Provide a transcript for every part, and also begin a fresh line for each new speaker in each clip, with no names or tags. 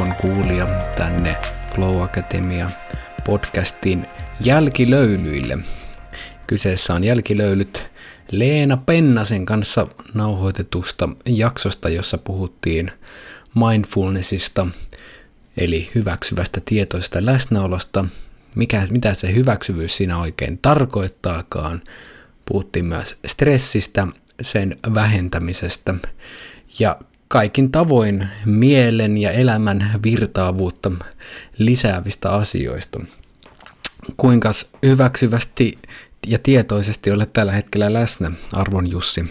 arvon kuulija tänne Flow Academia podcastin jälkilöylyille. Kyseessä on jälkilöylyt Leena Pennasen kanssa nauhoitetusta jaksosta, jossa puhuttiin mindfulnessista, eli hyväksyvästä tietoista läsnäolosta, mikä, mitä se hyväksyvyys siinä oikein tarkoittaakaan. Puhuttiin myös stressistä, sen vähentämisestä ja kaikin tavoin mielen ja elämän virtaavuutta lisäävistä asioista. Kuinka hyväksyvästi ja tietoisesti olet tällä hetkellä läsnä, Arvon Jussi?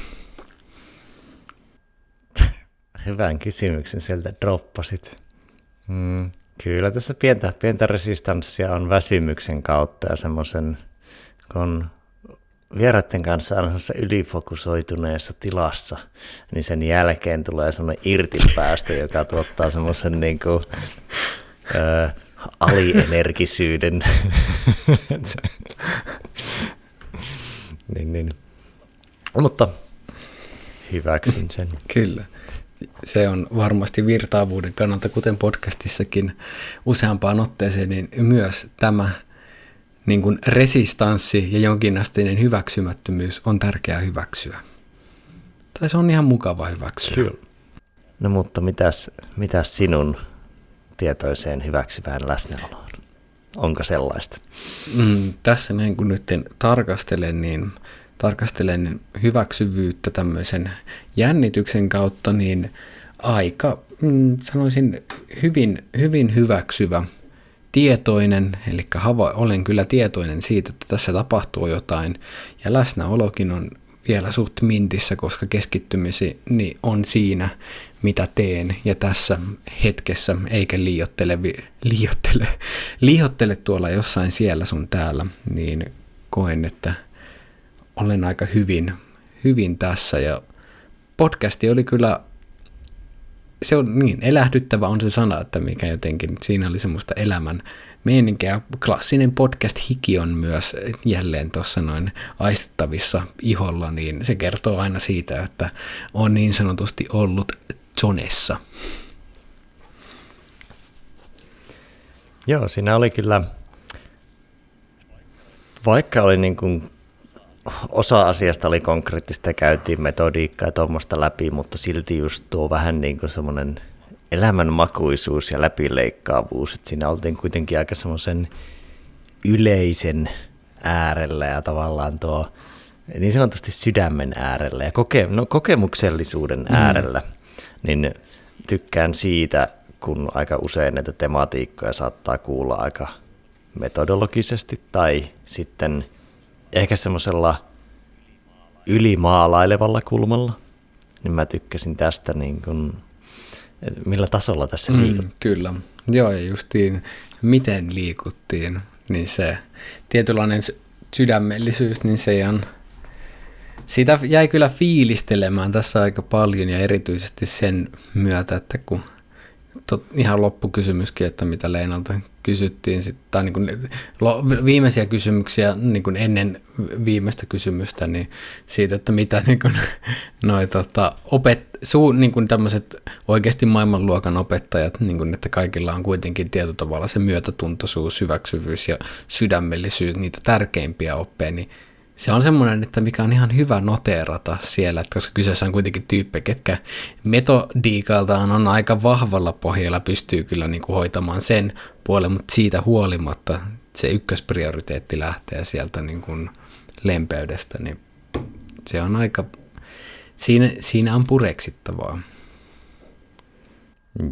Hyvän kysymyksen sieltä droppasit. Mm, kyllä tässä pientä, pientä resistanssia on väsymyksen kautta ja semmoisen, kun vieraiden kanssa on ylifokusoituneessa tilassa, niin sen jälkeen tulee semmoinen irtipäästö, joka tuottaa semmoisen niin kuin, ö, alienergisyyden. niin, niin. Mutta hyväksyn sen.
Kyllä. Se on varmasti virtaavuuden kannalta, kuten podcastissakin useampaan otteeseen, niin myös tämä niin kuin resistanssi ja jonkinasteinen hyväksymättömyys on tärkeää hyväksyä. Tai se on ihan mukava hyväksyä. Kyllä.
No mutta mitäs, mitäs sinun tietoiseen hyväksyvään läsnäoloon? Onko sellaista?
Mm, tässä niin kun nyt tarkastelen, niin tarkastelen hyväksyvyyttä tämmöisen jännityksen kautta, niin aika, mm, sanoisin, hyvin, hyvin hyväksyvä – tietoinen, eli hava, olen kyllä tietoinen siitä, että tässä tapahtuu jotain, ja läsnäolokin on vielä suht mintissä, koska keskittymisi niin on siinä, mitä teen, ja tässä hetkessä, eikä liiottele, liiottele, liiottele tuolla jossain siellä sun täällä, niin koen, että olen aika hyvin, hyvin tässä, ja podcasti oli kyllä se on niin elähdyttävä on se sana, että mikä jotenkin siinä oli semmoista elämän meininkiä. Klassinen podcast-hiki on myös jälleen tuossa noin aistettavissa iholla, niin se kertoo aina siitä, että on niin sanotusti ollut zonessa.
Joo, siinä oli kyllä, vaikka oli niin kuin osa asiasta oli konkreettista, käytiin metodiikkaa ja tuommoista läpi, mutta silti just tuo vähän niin kuin semmoinen elämänmakuisuus ja läpileikkaavuus, että siinä oltiin kuitenkin aika semmoisen yleisen äärellä ja tavallaan tuo niin sanotusti sydämen äärellä ja koke, no, kokemuksellisuuden mm. äärellä, niin tykkään siitä, kun aika usein näitä tematiikkoja saattaa kuulla aika metodologisesti tai sitten – ehkä semmoisella ylimaalailevalla kulmalla, niin mä tykkäsin tästä, niin kun, millä tasolla tässä mm, liikuttiin.
Kyllä, joo ja justiin miten liikuttiin, niin se tietynlainen sydämellisyys, niin se on, sitä jäi kyllä fiilistelemään tässä aika paljon ja erityisesti sen myötä, että kun tot, ihan loppukysymyskin, että mitä Leinalta kysyttiin, sit, tai niin kuin, lo, viimeisiä kysymyksiä niin kuin ennen viimeistä kysymystä, niin siitä, että mitä niin kuin, noi, tota, opet, suu, niin kuin tämmöiset oikeasti maailmanluokan opettajat, niin kuin, että kaikilla on kuitenkin tietyllä tavalla se myötätuntoisuus, hyväksyvyys ja sydämellisyys, niitä tärkeimpiä oppeja, niin se on semmoinen, että mikä on ihan hyvä noteerata siellä, että koska kyseessä on kuitenkin tyyppejä, ketkä metodiikaltaan on aika vahvalla pohjalla, pystyy kyllä niin kuin hoitamaan sen puolen, mutta siitä huolimatta se ykkösprioriteetti lähtee sieltä niin kuin lempeydestä, niin se on aika, siinä, siinä on pureksittavaa.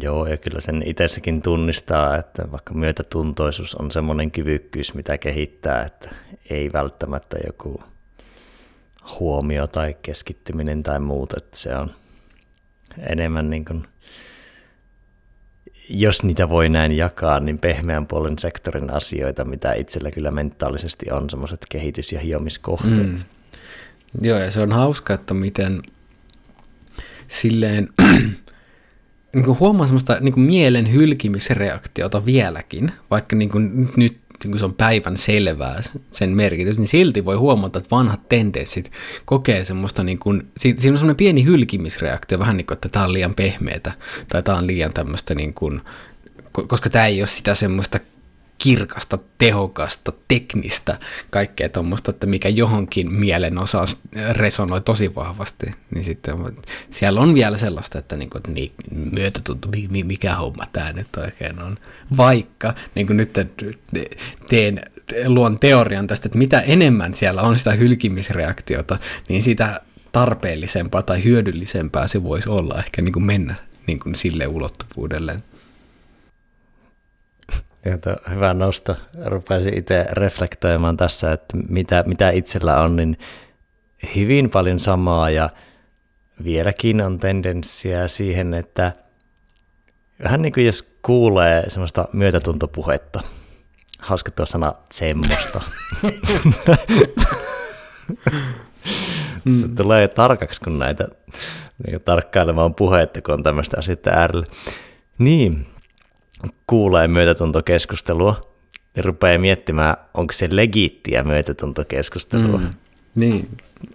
Joo, ja kyllä sen itsessäkin tunnistaa, että vaikka myötätuntoisuus on semmoinen kyvykkyys, mitä kehittää, että ei välttämättä joku huomio tai keskittyminen tai muuta, että se on enemmän niin kuin, jos niitä voi näin jakaa, niin pehmeän puolen sektorin asioita, mitä itsellä kyllä mentaalisesti on semmoiset kehitys- ja hiomiskohteet. Mm.
Joo, ja se on hauska, että miten silleen niin kuin huomaa semmoista niin kuin mielen hylkimisreaktiota vieläkin, vaikka niin kuin nyt kun se on päivän selvää sen merkitys, niin silti voi huomata, että vanhat tendenssit kokee semmoista, niin kuin, siinä on semmoinen pieni hylkimisreaktio, vähän niin kuin, että tämä on liian pehmeätä tai tämä on liian tämmöistä, niin kuin, koska tämä ei ole sitä semmoista kirkasta, tehokasta, teknistä, kaikkea tuommoista, että mikä johonkin mielen osaan resonoi tosi vahvasti, niin sitten siellä on vielä sellaista, että, niin kuin, että niin, myötätunto, mikä homma tämä nyt oikein on. Vaikka niin kuin nyt teen, luon teorian tästä, että mitä enemmän siellä on sitä hylkimisreaktiota, niin sitä tarpeellisempaa tai hyödyllisempää se voisi olla ehkä niin kuin mennä niin kuin sille ulottuvuudelle.
Jota, hyvä nosto. Rupesin itse reflektoimaan tässä, että mitä, mitä itsellä on, niin hyvin paljon samaa ja vieläkin on tendenssiä siihen, että vähän niin kuin jos kuulee semmoista myötätuntopuhetta, hauska tuo sana semmoista. Se tulee tarkaksi, kun näitä niin tarkkailemaan puhetta, kun on tämmöistä asioita äärellä. Niin, kuulee myötätuntokeskustelua, niin rupeaa miettimään, onko se legiittiä myötätuntokeskustelua. Mm,
niin.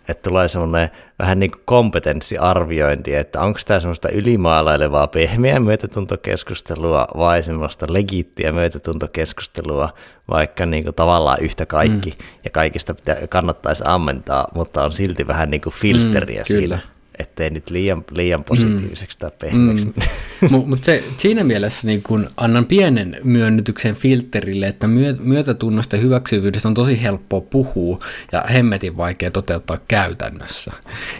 Että tulee semmoinen vähän niin kuin kompetenssiarviointi, että onko tämä semmoista ylimaalailevaa pehmeää myötätuntokeskustelua vai semmoista legiittiä myötätuntokeskustelua, vaikka niin kuin tavallaan yhtä kaikki mm. ja kaikista pitää, kannattaisi ammentaa, mutta on silti vähän niin kuin filteriä mm, siinä ettei nyt liian, liian positiiviseksi mm. tai pehmeäksi. Mm.
Mutta mut se, siinä mielessä niin kun annan pienen myönnytyksen filterille, että myö, myötätunnosta ja hyväksyvyydestä on tosi helppoa puhua ja hemmetin vaikea toteuttaa käytännössä.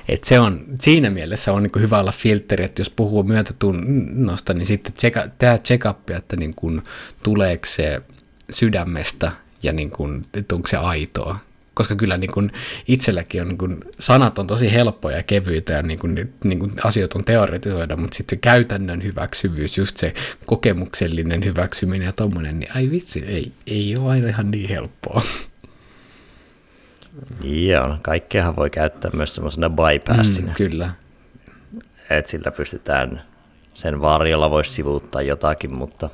Et se on, siinä mielessä on niin hyvä olla filteri, että jos puhuu myötätunnosta, niin sitten tseka, tehdä check että niin kun, tuleeko se sydämestä ja niin kun, että onko se aitoa koska kyllä niin kuin itselläkin on, niin kuin, sanat on tosi helppoja ja kevyitä ja niin kuin, niin kuin asiat on teoretisoida, mutta sitten se käytännön hyväksyvyys, just se kokemuksellinen hyväksyminen ja tommonen, niin ai vitsi, ei, ei ole aina ihan niin helppoa.
Joo, kaikkeahan voi käyttää myös semmoisena bypassina. Mm,
kyllä.
Että sillä pystytään, sen varjolla voisi sivuuttaa jotakin, mutta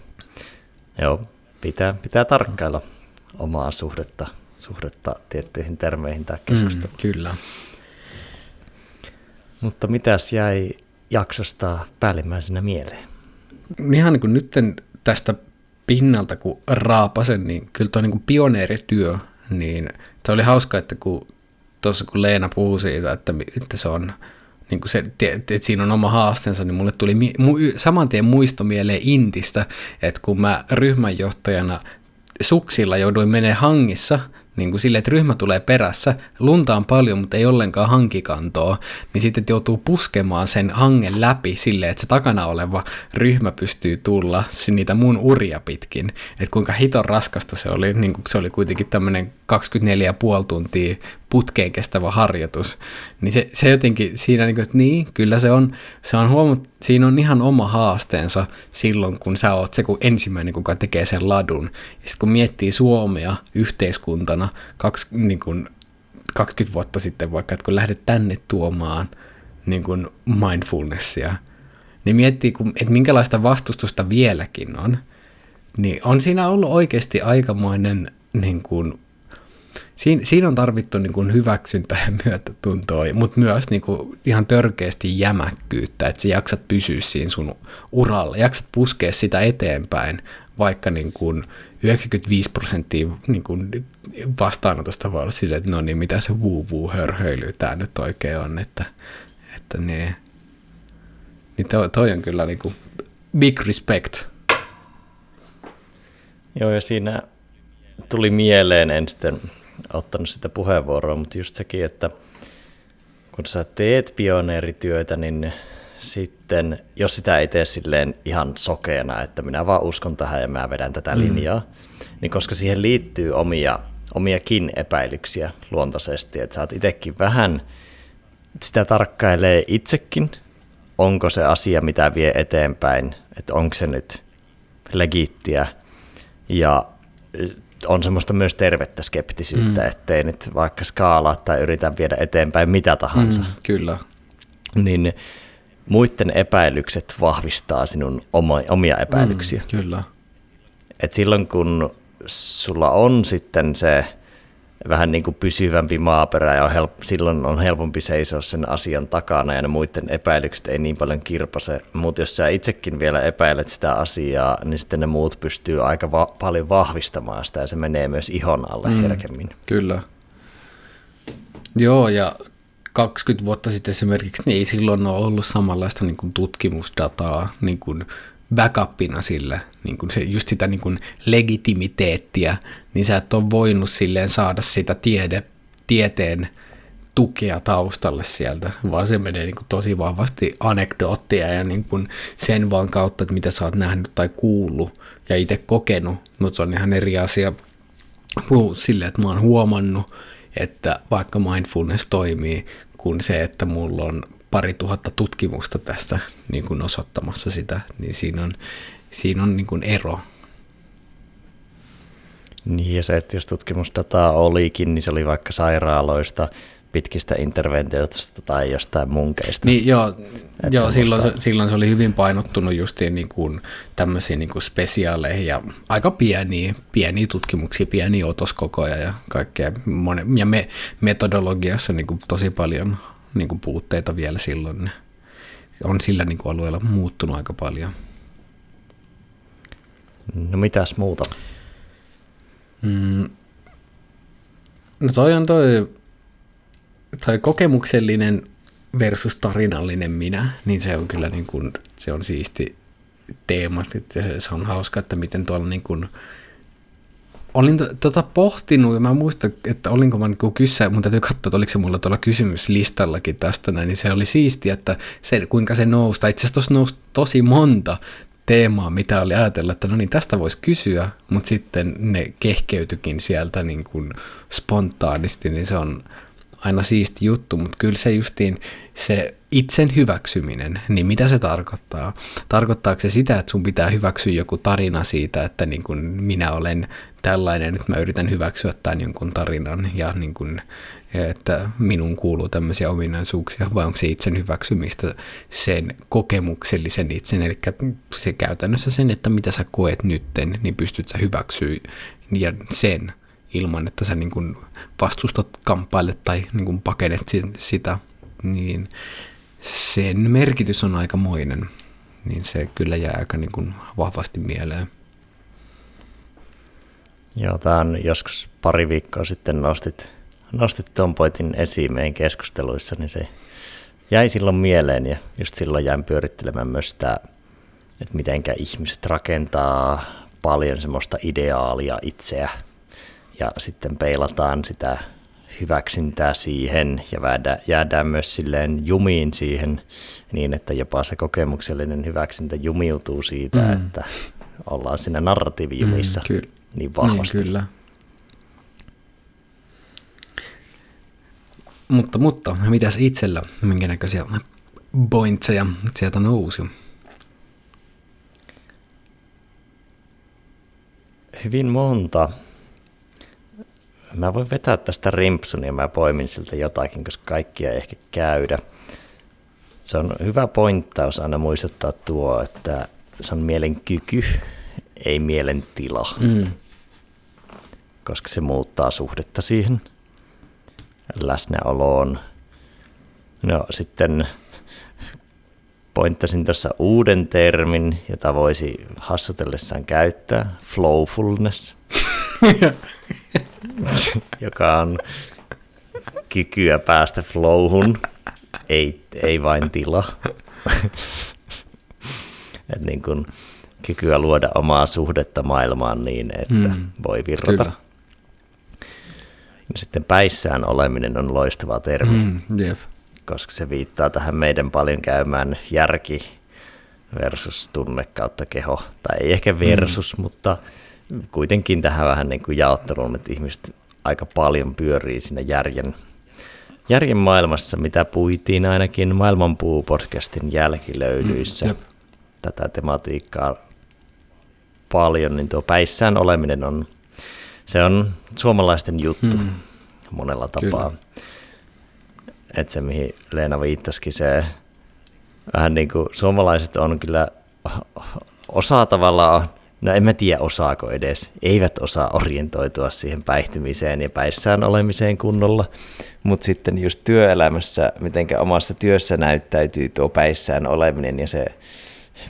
joo, pitää, pitää tarkkailla omaa suhdetta suhdetta tiettyihin termeihin tai keskusteluun.
Mm, kyllä.
Mutta mitäs jäi jaksosta päällimmäisenä mieleen?
Ihan niin kuin nyt tästä pinnalta, kun raapasen, niin kyllä tuo niin pioneerityö, niin se oli hauska, että kun tuossa kun Leena puhui siitä, että, että se on niin kuin se, että siinä on oma haasteensa, niin mulle tuli mu, saman tien muisto mieleen Intistä, että kun mä ryhmänjohtajana suksilla jouduin menee hangissa niin kuin sille, että ryhmä tulee perässä, lunta on paljon, mutta ei ollenkaan hankikantoa, niin sitten joutuu puskemaan sen hangen läpi silleen, että se takana oleva ryhmä pystyy tulla niitä mun uria pitkin. Että kuinka hiton raskasta se oli, niin kuin se oli kuitenkin tämmöinen 24,5 tuntia putkeen kestävä harjoitus, niin se, se jotenkin siinä, niin kuin, että niin, kyllä se on, se on huomat, siinä on ihan oma haasteensa silloin, kun sä oot se kun ensimmäinen, kuka tekee sen ladun. Ja sitten kun miettii Suomea yhteiskuntana kaksi, niin kuin 20 vuotta sitten vaikka, että kun lähdet tänne tuomaan niin kuin mindfulnessia, niin miettii, että minkälaista vastustusta vieläkin on, niin on siinä ollut oikeasti aikamoinen niin kuin Siin, siinä on tarvittu niin kuin hyväksyntä ja myötätuntoa, mutta myös niin kuin ihan törkeästi jämäkkyyttä, että sä jaksat pysyä siinä sun uralla, jaksat puskea sitä eteenpäin, vaikka niin kuin 95 prosenttia niin kuin vastaanotosta voi olla silleen, että no niin, mitä se vuu-vuu hörhöily tämä nyt oikein on, että, että niin, niin toi, toi on kyllä niin kuin big respect.
Joo, ja siinä tuli mieleen, en sitten ottanut sitä puheenvuoroa, mutta just sekin, että kun sä teet pioneerityötä, niin sitten, jos sitä ei tee silleen ihan sokeena, että minä vaan uskon tähän ja mä vedän tätä mm. linjaa, niin koska siihen liittyy omia, omiakin epäilyksiä luontaisesti, että sä oot itsekin vähän, sitä tarkkailee itsekin, onko se asia, mitä vie eteenpäin, että onko se nyt legiittiä, ja on semmoista myös tervettä skeptisyyttä, mm. ettei nyt vaikka skaalaa tai yritä viedä eteenpäin mitä tahansa. Mm,
kyllä.
Niin muiden epäilykset vahvistaa sinun omia epäilyksiä.
Mm, kyllä.
Et silloin kun sulla on sitten se vähän niin kuin pysyvämpi maaperä ja on help, silloin on helpompi seisoa sen asian takana ja ne muiden epäilykset ei niin paljon kirpase. Mutta jos sä itsekin vielä epäilet sitä asiaa, niin sitten ne muut pystyy aika va- paljon vahvistamaan sitä ja se menee myös ihon alle mm, herkemmin.
Kyllä. Joo, ja 20 vuotta sitten esimerkiksi niin ei silloin ole ollut samanlaista niin kuin tutkimusdataa niin kuin backupina sille, niin kuin se, just sitä niin kuin legitimiteettiä, niin sä et ole voinut silleen saada sitä tiede, tieteen tukea taustalle sieltä, vaan se menee niin kuin tosi vahvasti anekdoottia ja niin kuin sen vaan kautta, että mitä sä oot nähnyt tai kuullut ja itse kokenut, mutta se on ihan eri asia. Puhua silleen, että mä oon huomannut, että vaikka mindfulness toimii, kuin se, että mulla on pari tuhatta tutkimusta tästä niin kuin osoittamassa sitä, niin siinä on, siinä on niin kuin ero.
Niin ja se, että jos tutkimusdataa olikin, niin se oli vaikka sairaaloista, pitkistä interventioista tai jostain munkeista.
Niin joo, joo silloin, se, silloin se oli hyvin painottunut justiin niin kuin tämmöisiin niin kuin spesiaaleihin ja aika pieniä, pieniä tutkimuksia, pieniä otoskokoja ja kaikkea. ja me, metodologiassa niin kuin tosi paljon niin kuin puutteita vielä silloin. On sillä niin kuin alueella muuttunut aika paljon.
No mitäs muuta?
Mm. No toi on toi, toi kokemuksellinen versus tarinallinen minä, niin se on kyllä niin kuin, se on siisti teema, se, se on hauska, että miten tuolla niin kuin, olin to, tota pohtinut ja mä muistan, että olinko mä niin kysyä, mun täytyy katsoa, että oliko se mulla tuolla kysymyslistallakin tästä näin, niin se oli siistiä, että se, kuinka se nousi, itse asiassa tuossa nousi tosi monta teemaa, mitä oli ajatella, että no niin, tästä voisi kysyä, mutta sitten ne kehkeytyikin sieltä niin kuin spontaanisti, niin se on aina siisti juttu, mutta kyllä se justiin se itsen hyväksyminen, niin mitä se tarkoittaa? Tarkoittaako se sitä, että sun pitää hyväksyä joku tarina siitä, että niin kun minä olen tällainen, että mä yritän hyväksyä tämän jonkun tarinan ja niin kun, että minun kuuluu tämmöisiä ominaisuuksia, vai onko se itsen hyväksymistä sen kokemuksellisen itsen, eli se käytännössä sen, että mitä sä koet nytten, niin pystyt sä hyväksyä ja sen ilman, että sä niin kun vastustat kamppaille tai niin kun pakenet sitä, niin sen merkitys on aikamoinen. Niin se kyllä jää aika niin kun vahvasti mieleen.
Joo, tämä on joskus pari viikkoa sitten nostit, nostit tuon pointin esiin meidän keskusteluissa, niin se jäi silloin mieleen ja just silloin jäin pyörittelemään myös sitä, että mitenkä ihmiset rakentaa paljon semmoista ideaalia itseä ja sitten peilataan sitä hyväksyntää siihen ja jäädään, myös silleen jumiin siihen niin, että jopa se kokemuksellinen hyväksyntä jumiutuu siitä, mm. että ollaan siinä narratiivijumissa mm, ky- niin vahvasti.
Niin, kyllä. Mutta, mutta mitäs itsellä, minkä näköisiä pointseja sieltä nousi?
Hyvin monta mä voin vetää tästä rimpsun ja mä poimin siltä jotakin, koska kaikkia ei ehkä käydä. Se on hyvä pointtaus aina muistuttaa tuo, että se on mielen kyky, ei mielen tila. Mm. Koska se muuttaa suhdetta siihen läsnäoloon. No sitten pointtasin tuossa uuden termin, jota voisi hassutellessaan käyttää, flowfulness. joka on kykyä päästä flowhun, ei, ei vain tila. Et niin kun kykyä luoda omaa suhdetta maailmaan niin, että mm, voi virrata. Kyllä. Sitten päissään oleminen on loistava termi, mm, yep. koska se viittaa tähän meidän paljon käymään järki versus tunne kautta keho. Tai ei ehkä versus, mm. mutta kuitenkin tähän vähän niin kuin jaotteluun, että ihmiset aika paljon pyörii siinä järjen, järjen maailmassa, mitä puitiin ainakin Maailmanpuu-podcastin jälkilöydyissä. Mm, tätä tematiikkaa paljon, niin tuo päissään oleminen on, se on suomalaisten juttu mm. monella tapaa. Että se, mihin Leena viittasikin, se vähän niin kuin suomalaiset on kyllä osa tavallaan no en mä tiedä osaako edes, eivät osaa orientoitua siihen päihtymiseen ja päissään olemiseen kunnolla, mutta sitten just työelämässä, miten omassa työssä näyttäytyy tuo päissään oleminen ja se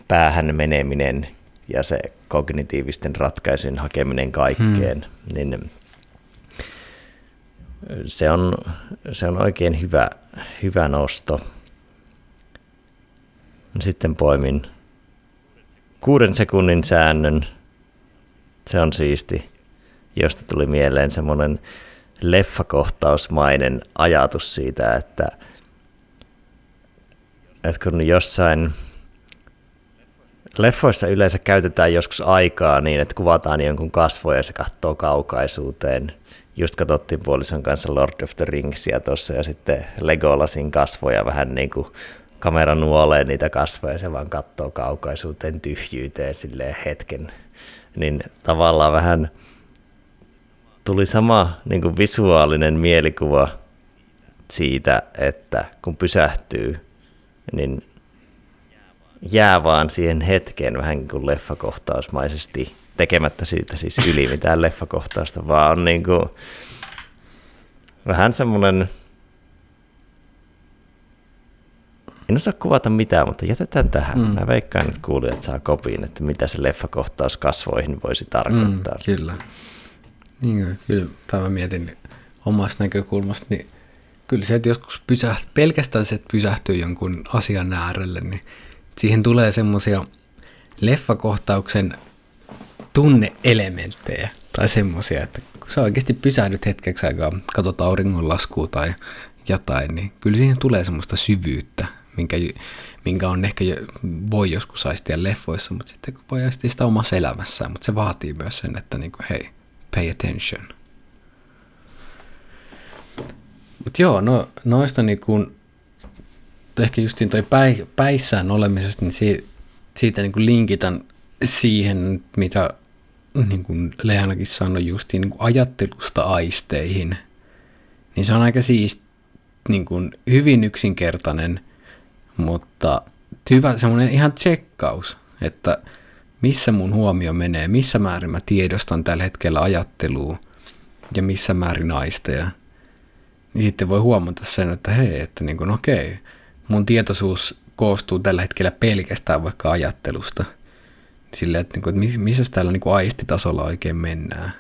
päähän meneminen ja se kognitiivisten ratkaisujen hakeminen kaikkeen, hmm. niin se on, se on oikein hyvä, hyvä nosto. Sitten poimin kuuden sekunnin säännön. Se on siisti, josta tuli mieleen semmoinen leffakohtausmainen ajatus siitä, että, että kun jossain leffoissa yleensä käytetään joskus aikaa niin, että kuvataan jonkun kasvoja ja se katsoo kaukaisuuteen. Just katsottiin puolison kanssa Lord of the Ringsia tuossa ja sitten Legolasin kasvoja vähän niin kuin kamera nuolee niitä kasvoja ja se vaan katsoo kaukaisuuteen tyhjyyteen silleen hetken. Niin tavallaan vähän tuli sama niin kuin visuaalinen mielikuva siitä, että kun pysähtyy, niin jää vaan siihen hetkeen vähän kuin leffakohtausmaisesti, tekemättä siitä siis yli mitään leffakohtausta, vaan on niin kuin vähän semmoinen, en osaa kuvata mitään, mutta jätetään tähän. Mm. Mä veikkaan, että kuulijat saa kopiin, että mitä se leffakohtaus kasvoihin voisi tarkoittaa.
Mm, kyllä. Niin, kyllä tämä mietin omasta näkökulmasta, niin kyllä se, että joskus pysähtyy, pelkästään se, että pysähtyy jonkun asian äärelle, niin siihen tulee semmoisia leffakohtauksen tunneelementtejä tai semmoisia, että kun sä oikeasti pysähdyt hetkeksi aikaa, katsot auringonlaskua tai jotain, niin kyllä siihen tulee semmoista syvyyttä, minkä, minkä on ehkä voi joskus aistia leffoissa, mutta sitten voi aistia sitä omassa elämässään, mutta se vaatii myös sen, että niin kuin, hei, pay attention. Mutta joo, no, noista niin kuin ehkä justiin toi päi, päissään olemisesta, niin siitä, siitä niin kuin linkitän siihen, mitä niin kuin Leanakin sanoi justiin niin kuin ajattelusta aisteihin, niin se on aika siis niin kuin hyvin yksinkertainen, mutta hyvä semmoinen ihan tsekkaus, että missä mun huomio menee, missä määrin mä tiedostan tällä hetkellä ajattelua ja missä määrin aisteja. Niin sitten voi huomata sen, että hei, että niin kuin, okei, mun tietoisuus koostuu tällä hetkellä pelkästään vaikka ajattelusta. Silleen, että, niin kuin, että missä täällä niin kuin aistitasolla oikein mennään.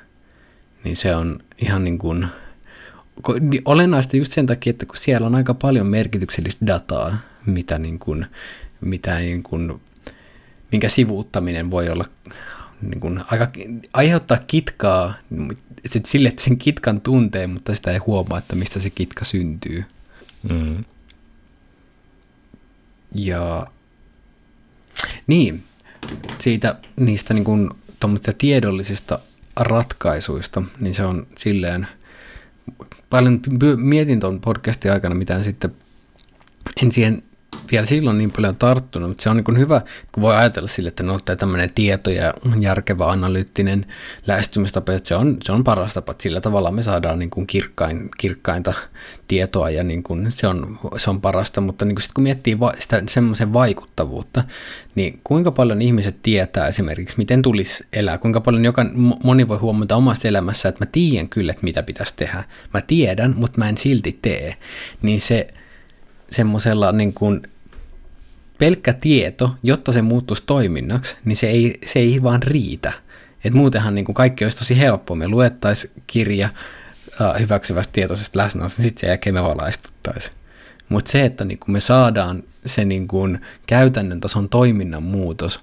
Niin se on ihan niin kuin, olennaista just sen takia, että kun siellä on aika paljon merkityksellistä dataa, mitä niin kuin, mitä niin kuin, minkä sivuuttaminen voi olla niin kuin, aika, aiheuttaa kitkaa sit sille, että sen kitkan tuntee, mutta sitä ei huomaa, että mistä se kitka syntyy. Mm. Ja niin, siitä niistä niin kuin, tiedollisista ratkaisuista, niin se on silleen, paljon mietin tuon podcastin aikana, mitä sitten en siihen vielä silloin niin paljon tarttunut, mutta se on niin hyvä, kun voi ajatella sille, että no tämmöinen tieto ja järkevä analyyttinen lähestymistapa, että se on, se on paras tapa, että sillä tavalla me saadaan niin kuin kirkkain, kirkkainta tietoa ja niin kuin se, on, se on parasta, mutta niin kuin sit kun miettii va- sitä semmoisen vaikuttavuutta, niin kuinka paljon ihmiset tietää esimerkiksi, miten tulisi elää, kuinka paljon joka, moni voi huomata omassa elämässä, että mä tiedän kyllä, että mitä pitäisi tehdä, mä tiedän, mutta mä en silti tee, niin se semmoisella niin kuin pelkkä tieto, jotta se muuttuisi toiminnaksi, niin se ei, se ei vaan riitä. Et muutenhan niin kuin kaikki olisi tosi helppoa. Me luettaisiin kirja äh, hyväksyvästä tietoisesta läsnäolosta, niin sitten se jälkeen me valaistuttaisiin. Mutta se, että niin kuin me saadaan se niin kuin käytännön tason toiminnan muutos,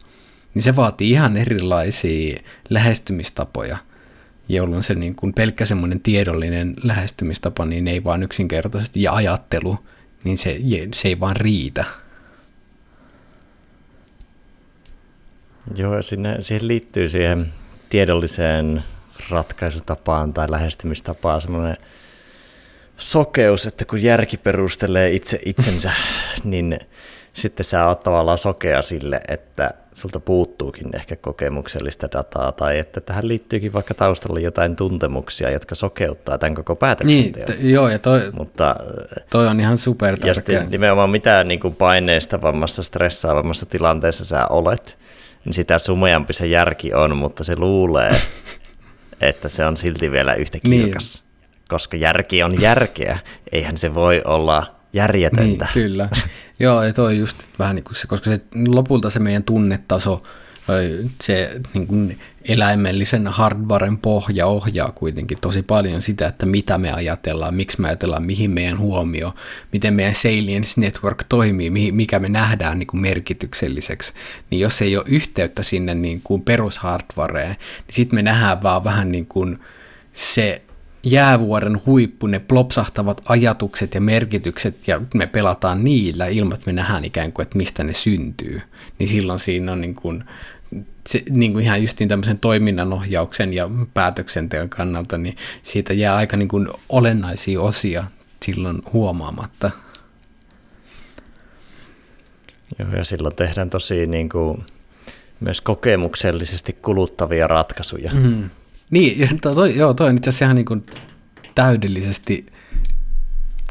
niin se vaatii ihan erilaisia lähestymistapoja, jolloin se niin kuin pelkkä semmoinen tiedollinen lähestymistapa, niin ei vaan yksinkertaisesti, ja ajattelu, niin se, se ei vaan riitä.
Joo, sinne, siihen liittyy siihen tiedolliseen ratkaisutapaan tai lähestymistapaan semmoinen sokeus, että kun järki perustelee itse itsensä, niin sitten sä oot tavallaan sokea sille, että sulta puuttuukin ehkä kokemuksellista dataa, tai että tähän liittyykin vaikka taustalla jotain tuntemuksia, jotka sokeuttaa tämän koko päätöksenteon.
Niin, t- joo, ja toi, Mutta, toi on ihan super
Ja nimenomaan mitä niin kuin paineistavammassa, stressaavammassa tilanteessa sä olet, niin sitä sumeampi se järki on, mutta se luulee, että se on silti vielä yhtä
Niin.
kirkas. Koska järki on järkeä, eihän se voi olla järjetöntä.
Niin, kyllä. Joo, ja toi just vähän niin kuin se, koska se lopulta se meidän tunnetaso, se niin kuin eläimellisen hardwaren pohja ohjaa kuitenkin tosi paljon sitä, että mitä me ajatellaan, miksi me ajatellaan, mihin meidän huomio, miten meidän salience network toimii, mikä me nähdään niin kuin merkitykselliseksi. Niin jos ei ole yhteyttä sinne niin kuin perushardwareen, niin sitten me nähdään vaan vähän niin kuin se jäävuoren huippu, ne plopsahtavat ajatukset ja merkitykset, ja me pelataan niillä ilman, että me nähdään ikään kuin, että mistä ne syntyy. Niin silloin siinä on niin kuin, se, niin kuin ihan justiin tämmöisen toiminnanohjauksen ja päätöksenteon kannalta, niin siitä jää aika niin kuin olennaisia osia silloin huomaamatta.
Joo, ja silloin tehdään tosi niin kuin, myös kokemuksellisesti kuluttavia ratkaisuja. Mm.
Niin, to, toi, joo, toi on itse asiassa ihan niin kuin täydellisesti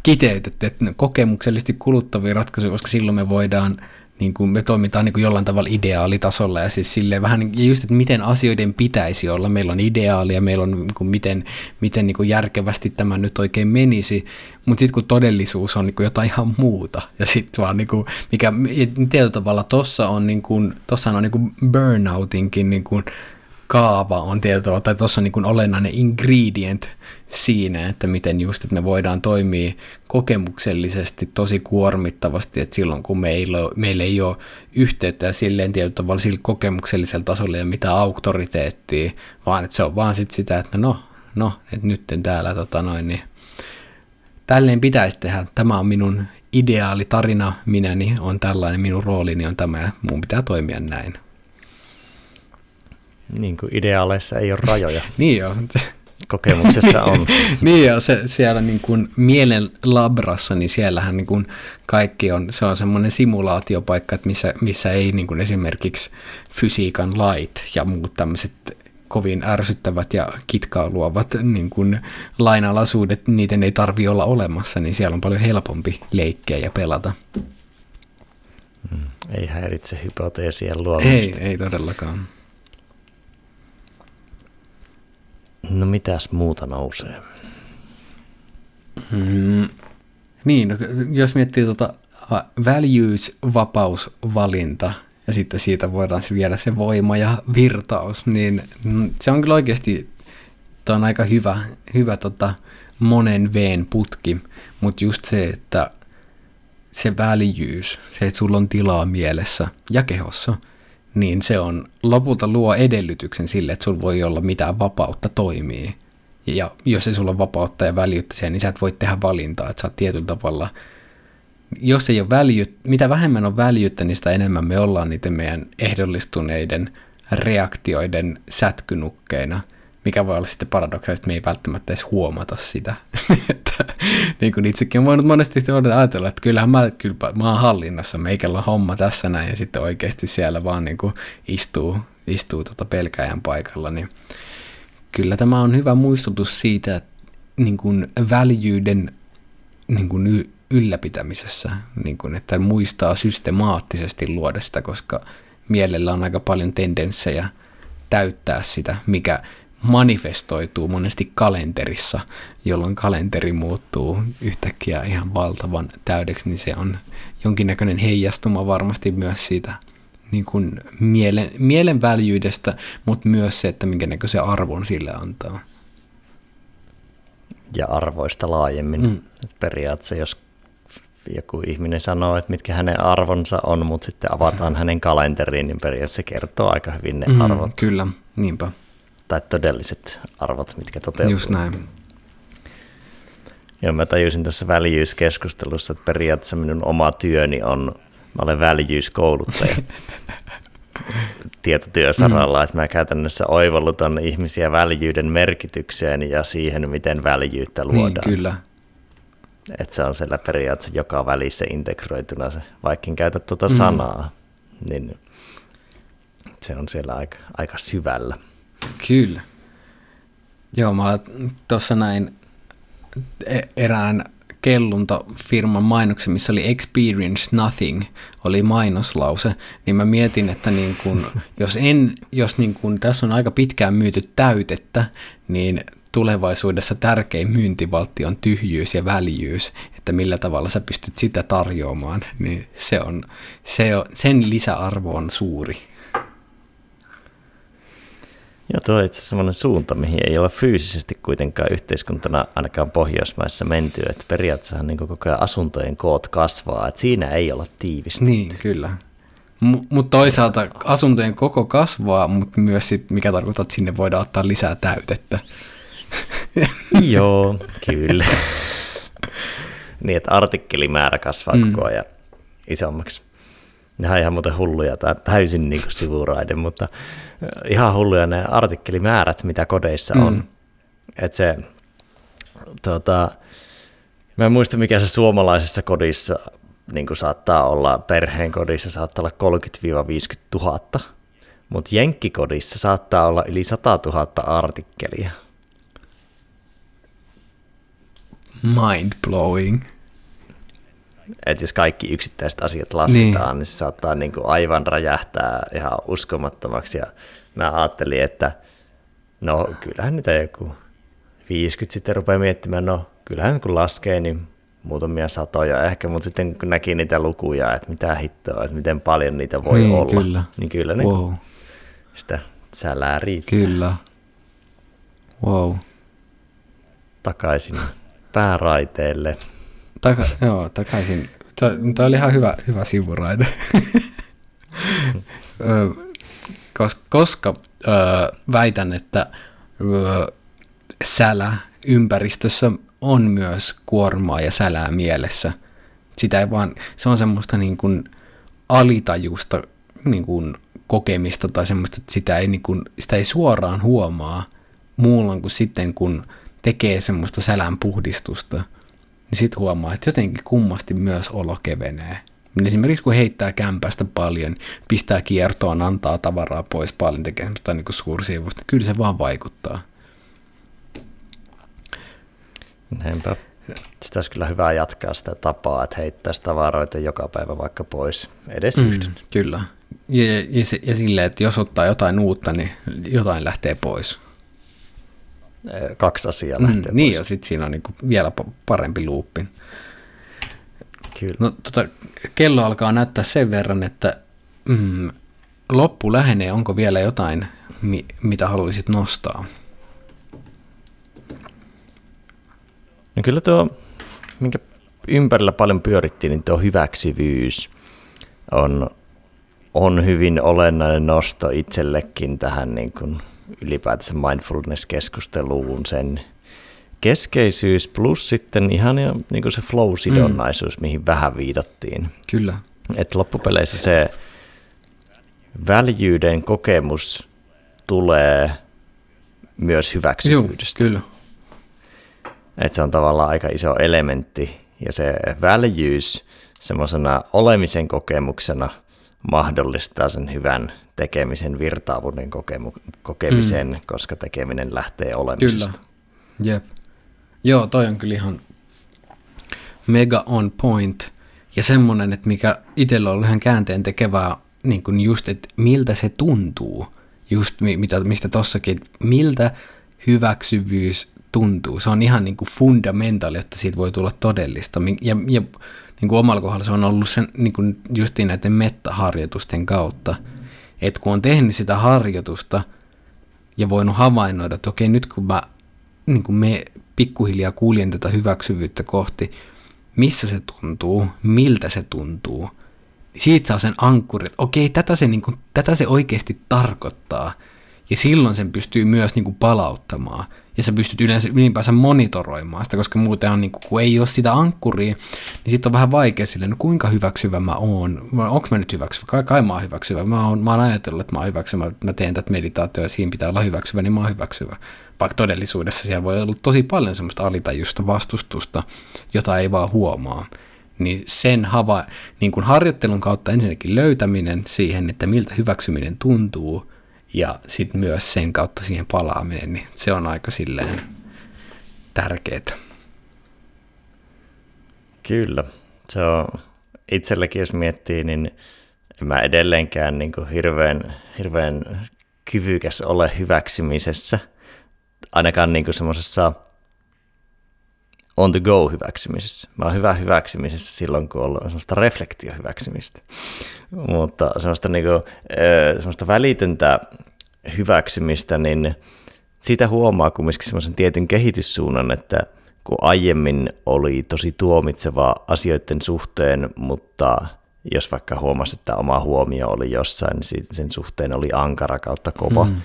kiteytetty, että kokemuksellisesti kuluttavia ratkaisuja, koska silloin me voidaan, niin kuin, me toimitaan niin kuin jollain tavalla ideaalitasolla ja siis silleen vähän, ja just, että miten asioiden pitäisi olla, meillä on ideaali ja meillä on niin kuin, miten, miten niin kuin järkevästi tämä nyt oikein menisi, mutta sitten kun todellisuus on niin kuin jotain ihan muuta ja sitten vaan niin kuin, mikä tietyllä tavalla tossa on niin kuin, tossa on niin kuin burnoutinkin niin kuin, kaava on tavalla, tai tuossa on niin kuin olennainen ingredient siinä, että miten just, että me voidaan toimia kokemuksellisesti tosi kuormittavasti, että silloin kun meillä, meillä ei ole yhteyttä ja silleen tietyllä tavalla sillä kokemuksellisella tasolla ei ole mitään auktoriteettia, vaan että se on vaan sit sitä, että no, no, että nytten täällä tota noin, niin tälleen pitäisi tehdä, tämä on minun ideaali tarina, minäni on tällainen, minun roolini on tämä ja mun pitää toimia näin.
Niin kuin ideaaleissa ei ole rajoja,
Niin joo.
kokemuksessa on.
niin joo, se, siellä niin kuin mielen labrassa, niin siellähän niin kuin kaikki on, se on semmoinen simulaatiopaikka, että missä, missä ei niin kuin esimerkiksi fysiikan lait ja muut tämmöiset kovin ärsyttävät ja kitkaa luovat niin kuin lainalaisuudet, niiden ei tarvi olla olemassa, niin siellä on paljon helpompi leikkiä ja pelata.
Mm, Ei häiritse hypoteesien luomista.
Ei, ei todellakaan.
No mitäs muuta nousee?
Mm, niin, no, jos miettii tuota values, vapaus, valinta, ja sitten siitä voidaan viedä se voima ja virtaus, niin mm, se on kyllä oikeasti on aika hyvä, hyvä tota, monen veen putki, mutta just se, että se values, se, että sulla on tilaa mielessä ja kehossa, niin se on lopulta luo edellytyksen sille, että sulla voi olla mitään vapautta toimii. Ja jos ei sulla ole vapautta ja väljyyttä siihen, niin sä et voi tehdä valintaa, että sä oot tietyllä tavalla, jos ei ole väljyt, mitä vähemmän on väljyyttä, niin sitä enemmän me ollaan niiden meidän ehdollistuneiden reaktioiden sätkynukkeina, mikä voi olla sitten paradoksaalisesti, että me ei välttämättä edes huomata sitä. että, niin kuin itsekin on voinut monesti ajatella, että kyllähän mä, kyllä, mä oon hallinnassa, meikällä on homma tässä näin, ja sitten oikeasti siellä vaan niin kuin istuu, istuu tota pelkäjän paikalla, niin kyllä tämä on hyvä muistutus siitä, että niin kuin väljyyden niin kuin ylläpitämisessä, niin kuin, että muistaa systemaattisesti luoda sitä, koska mielellä on aika paljon tendenssejä täyttää sitä, mikä manifestoituu monesti kalenterissa, jolloin kalenteri muuttuu yhtäkkiä ihan valtavan täydeksi, niin se on jonkinnäköinen heijastuma varmasti myös siitä niin kuin mielen, mielen väljyydestä, mutta myös se, että minkä näköisen arvon sille antaa.
Ja arvoista laajemmin.
Mm.
Periaatteessa jos joku ihminen sanoo, että mitkä hänen arvonsa on, mutta sitten avataan hänen kalenteriin, niin periaatteessa se kertoo aika hyvin ne
Mm,
arvot.
kyllä, niinpä.
Tai todelliset arvot, mitkä toteutuu.
Just näin.
Ja mä tajusin tuossa väljyyskeskustelussa, että periaatteessa minun oma työni on, mä olen väljyyskouluttaja tietotyösaralla, mm. että mä käytännössä oivallutan ihmisiä väljyyden merkitykseen ja siihen, miten väljyyttä
Niin,
luodaan.
kyllä.
että se on siellä periaatteessa joka välissä integroituna, se, vaikka en käytä tuota
Mm.
sanaa, niin se on siellä aika, aika syvällä.
Kyllä. Joo, mä tuossa näin e- erään kelluntafirman mainoksen, missä oli Experience Nothing, oli mainoslause, niin mä mietin, että niin kun, jos, en, jos niin kun, tässä on aika pitkään myyty täytettä, niin tulevaisuudessa tärkein myyntivaltti on tyhjyys ja väljyys, että millä tavalla sä pystyt sitä tarjoamaan, niin se on, se on, sen lisäarvo on suuri.
Joo, tuo on itse semmoinen suunta, mihin ei ole fyysisesti kuitenkaan yhteiskuntana ainakaan Pohjoismaissa menty, että periaatteessa niin koko ajan asuntojen koot kasvaa, että siinä ei olla tiivistä.
Niin, kyllä. M- mutta toisaalta asuntojen koko kasvaa, mutta myös sit, mikä tarkoittaa, että sinne voidaan ottaa lisää täytettä.
Joo, kyllä. niin, että artikkelimäärä kasvaa mm. koko ajan isommaksi. Nämä on ihan muuten hulluja, tämä täysin niin kuin sivuraide, mutta ihan hulluja ne artikkelimäärät, mitä kodeissa on. Mm. Että se, tota, mä en muista mikä se suomalaisessa kodissa niin kuin saattaa olla, perheen kodissa saattaa olla 30-50 000, mutta Jenkkikodissa saattaa olla yli 100 000 artikkelia.
Mind blowing
että jos kaikki yksittäiset asiat lasketaan, niin, niin se saattaa niin kuin aivan räjähtää ihan uskomattomaksi. Ja mä ajattelin, että no kyllähän niitä joku 50 sitten rupeaa miettimään, no kyllähän kun laskee, niin muutamia satoja ehkä, mutta sitten kun näki niitä lukuja, että mitä hittoa, että miten paljon niitä voi niin, olla, kyllä. niin kyllä ne wow. sitä sälää riittää.
Kyllä. Wow.
Takaisin pääraiteelle.
Taka, joo, takaisin. Tämä oli ihan hyvä, hyvä sivuraide. koska, koska ö, väitän, että ö, sälä ympäristössä on myös kuormaa ja sälää mielessä. Sitä ei vaan, se on semmoista niin kuin alitajusta niin kuin kokemista tai semmoista, että sitä ei, niin kuin, sitä ei suoraan huomaa muulla kuin sitten, kun tekee semmoista sälän puhdistusta – niin sitten huomaa, että jotenkin kummasti myös olo kevenee. Esimerkiksi kun heittää kämpästä paljon, pistää kiertoon, antaa tavaraa pois paljon, tekee semmoista niin suursiivusta, kyllä se vaan vaikuttaa.
Näinpä. Sitä olisi kyllä hyvä jatkaa sitä tapaa, että heittäisi tavaroita joka päivä vaikka pois, edes mm, yhden.
Kyllä. Ja, ja, ja, ja silleen, että jos ottaa jotain uutta, niin jotain lähtee pois
kaksi asiaa mm, lähtee
mm, Niin, ja sitten siinä on niinku vielä parempi luuppi. Kyllä. No, tota, kello alkaa näyttää sen verran, että mm, loppu lähenee. Onko vielä jotain, mi- mitä haluaisit nostaa?
No kyllä tuo, minkä ympärillä paljon pyörittiin, niin tuo hyväksyvyys on, on hyvin olennainen nosto itsellekin tähän niin kuin ylipäätänsä mindfulness-keskusteluun sen keskeisyys plus sitten ihan jo, niin kuin se flow-sidonnaisuus, mm. mihin vähän viitattiin.
Kyllä.
Et loppupeleissä se väljyyden kokemus tulee myös hyväksyvyydestä.
Joo, kyllä.
Et se on tavallaan aika iso elementti, ja se väljyys semmoisena olemisen kokemuksena mahdollistaa sen hyvän tekemisen virtaavuuden kokemu- kokemisen, mm. koska tekeminen lähtee olemisesta.
Kyllä, jep. Joo, toi on kyllä ihan mega on point. Ja semmoinen, että mikä itsellä on ihan käänteen tekevää, niin kuin just, että miltä se tuntuu. Just mitä, mistä tossakin, miltä hyväksyvyys tuntuu. Se on ihan niin kuin fundamentaali, että siitä voi tulla todellista. Ja, ja niin kuin omalla kohdalla se on ollut sen, niin kuin justiin näiden mettaharjoitusten kautta – että kun on tehnyt sitä harjoitusta ja voinut havainnoida, että okei, nyt kun mä niin kun me pikkuhiljaa kuljen tätä hyväksyvyyttä kohti, missä se tuntuu, miltä se tuntuu, niin siitä saa sen ankkurin, että okei, tätä se, niin kuin, tätä se oikeasti tarkoittaa. Ja silloin sen pystyy myös niin kuin palauttamaan ja sä pystyt yleensä ylipäänsä monitoroimaan sitä, koska muuten on, niin kuin, kun ei ole sitä ankkuria, niin sitten on vähän vaikea silleen, no kuinka hyväksyvä mä oon, onko mä nyt hyväksyvä, kai, kai mä oon hyväksyvä, mä oon, mä oon ajatellut, että mä oon hyväksyvä, mä teen tätä meditaatioa ja siinä pitää olla hyväksyvä, niin mä oon hyväksyvä. Vaikka todellisuudessa siellä voi olla tosi paljon semmoista alitajusta vastustusta, jota ei vaan huomaa. Niin sen hava, niin kuin harjoittelun kautta ensinnäkin löytäminen siihen, että miltä hyväksyminen tuntuu, ja sitten myös sen kautta siihen palaaminen, niin se on aika silleen tärkeää.
Kyllä. Se on itselläkin, jos miettii, niin en mä edelleenkään niin kuin hirveän, hirveän kyvykäs ole hyväksymisessä. Ainakaan niin semmoisessa on the go hyväksymisessä. Mä oon hyvä hyväksymisessä silloin, kun on semmoista reflektiohyväksymistä. Mutta semmoista, niin kuin, semmoista välitöntä hyväksymistä, niin siitä huomaa kumminkin semmoisen tietyn kehityssuunnan, että kun aiemmin oli tosi tuomitseva asioiden suhteen, mutta jos vaikka huomasi, että oma huomio oli jossain, niin sen suhteen oli ankara kautta kova, mm.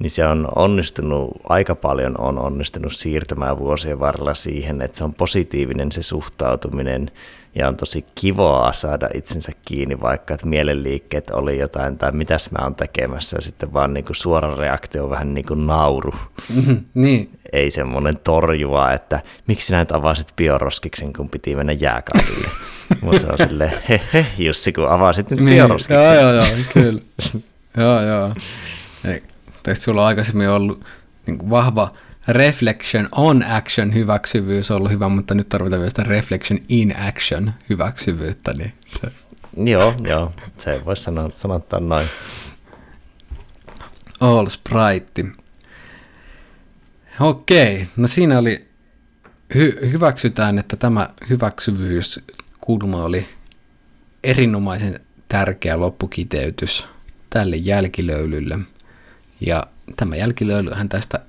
Niin se on onnistunut, aika paljon on onnistunut siirtämään vuosien varrella siihen, että se on positiivinen se suhtautuminen ja on tosi kivaa saada itsensä kiinni, vaikka että mielenliikkeet oli jotain tai mitäs mä oon tekemässä ja sitten vaan niin kuin suora reaktio on vähän niin kuin nauru.
niin.
Ei semmoinen torjuva, että miksi nyt avasit bioroskiksen, kun piti mennä jääkaapille. Mutta se on silleen, he he, Jussi, kun avasit nyt niin. bioroskiksen.
Joo, joo, joo, kyllä. joo, joo. Teistä sulla on aikaisemmin ollut niin vahva reflection on action hyväksyvyys on ollut hyvä, mutta nyt tarvitaan vielä sitä reflection in action hyväksyvyyttä. Niin se.
Joo, joo, se voisi sanoa, sanoa noin.
All Sprite. Okei, no siinä oli, hy- hyväksytään, että tämä hyväksyvyyskulma oli erinomaisen tärkeä loppukiteytys tälle jälkilöylylle. Ja tämä jälkilöylyhän tästä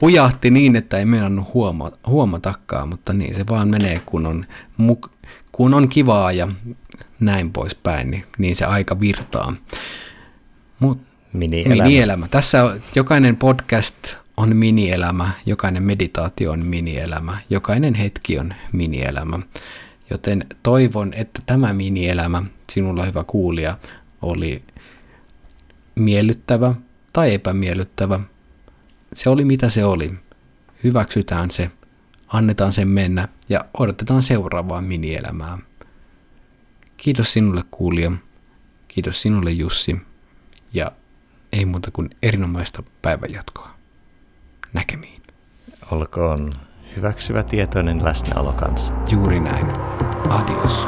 hujahti niin, että ei meinannut huoma, huomatakaan, mutta niin se vaan menee, kun on, muk, kun on kivaa ja näin poispäin, niin, niin se aika virtaa. Mut,
mini-elämä.
mini-elämä. Tässä jokainen podcast on mini-elämä, jokainen meditaatio on mini-elämä, jokainen hetki on mini-elämä. Joten toivon, että tämä mini-elämä, sinulla hyvä kuulija, oli miellyttävä tai epämiellyttävä, se oli mitä se oli. Hyväksytään se, annetaan sen mennä ja odotetaan seuraavaa minielämää. Kiitos sinulle kuulija, kiitos sinulle Jussi ja ei muuta kuin erinomaista päivänjatkoa. Näkemiin.
Olkoon hyväksyvä tietoinen läsnäolo kanssa.
Juuri näin. Adios.